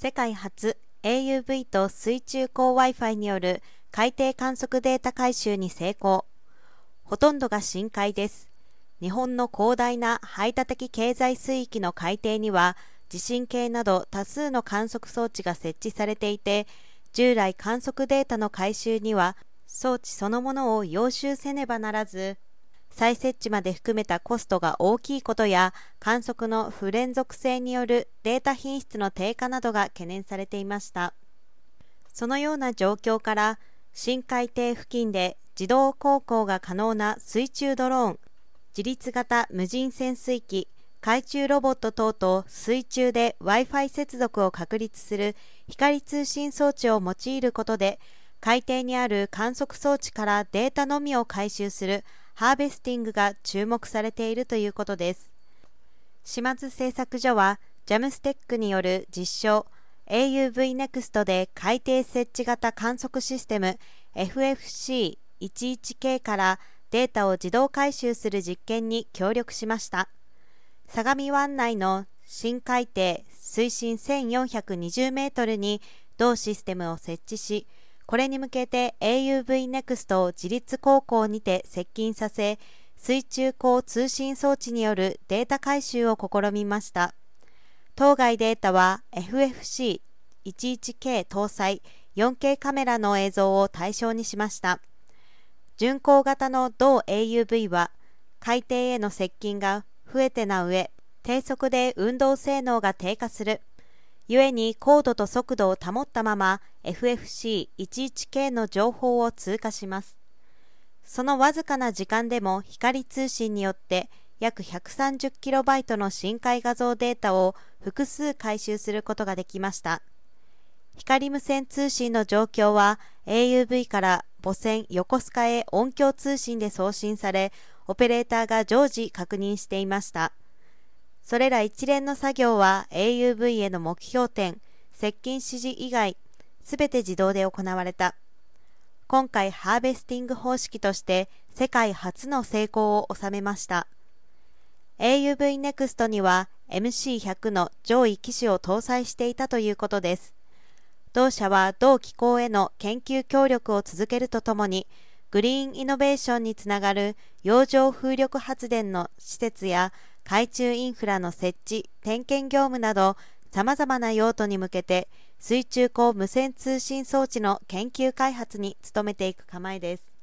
世界初 AUV と水中高 Wi-Fi による海底観測データ回収に成功。ほとんどが深海です。日本の広大な排他的経済水域の海底には地震計など多数の観測装置が設置されていて従来観測データの回収には装置そのものを要収せねばならず再設置まで含めたコストが大きいことや観測の不連続性によるデータ品質の低下などが懸念されていました。そのような状況から深海底付近で自動航行が可能な水中ドローン自立型無人潜水機海中ロボット等と水中で Wi-Fi 接続を確立する光通信装置を用いることで海底にある観測装置からデータのみを回収するハーベスティングが注目されているということです。島津製作所はジャムステックによる実証 AUV-NEXT で海底設置型観測システム FFC11K からデータを自動回収する実験に協力しました。相模湾内の深海底水深1420メートルに同システムを設置しこれに向けて AUV-NEXT を自立航行にて接近させ水中高通信装置によるデータ回収を試みました。当該データは FFC11K 搭載 4K カメラの映像を対象にしました。巡航型の同 AUV は海底への接近が増えてな上低速で運動性能が低下する。故に高度と速度を保ったまま FFC11K の情報を通過します。そのわずかな時間でも光通信によって約 130KB の深海画像データを複数回収することができました。光無線通信の状況は AUV から母船横須賀へ音響通信で送信されオペレーターが常時確認していました。それら一連の作業は AUV への目標点接近指示以外すべて自動で行われた。今回ハーベスティング方式として世界初の成功を収めました。AUV NEXT には MC100 の上位機種を搭載していたということです。同社は同機構への研究協力を続けるとともにグリーンイノベーションにつながる洋上風力発電の施設や海中インフラの設置点検業務などさまざまな用途に向けて水中高無線通信装置の研究開発に努めていく構えです。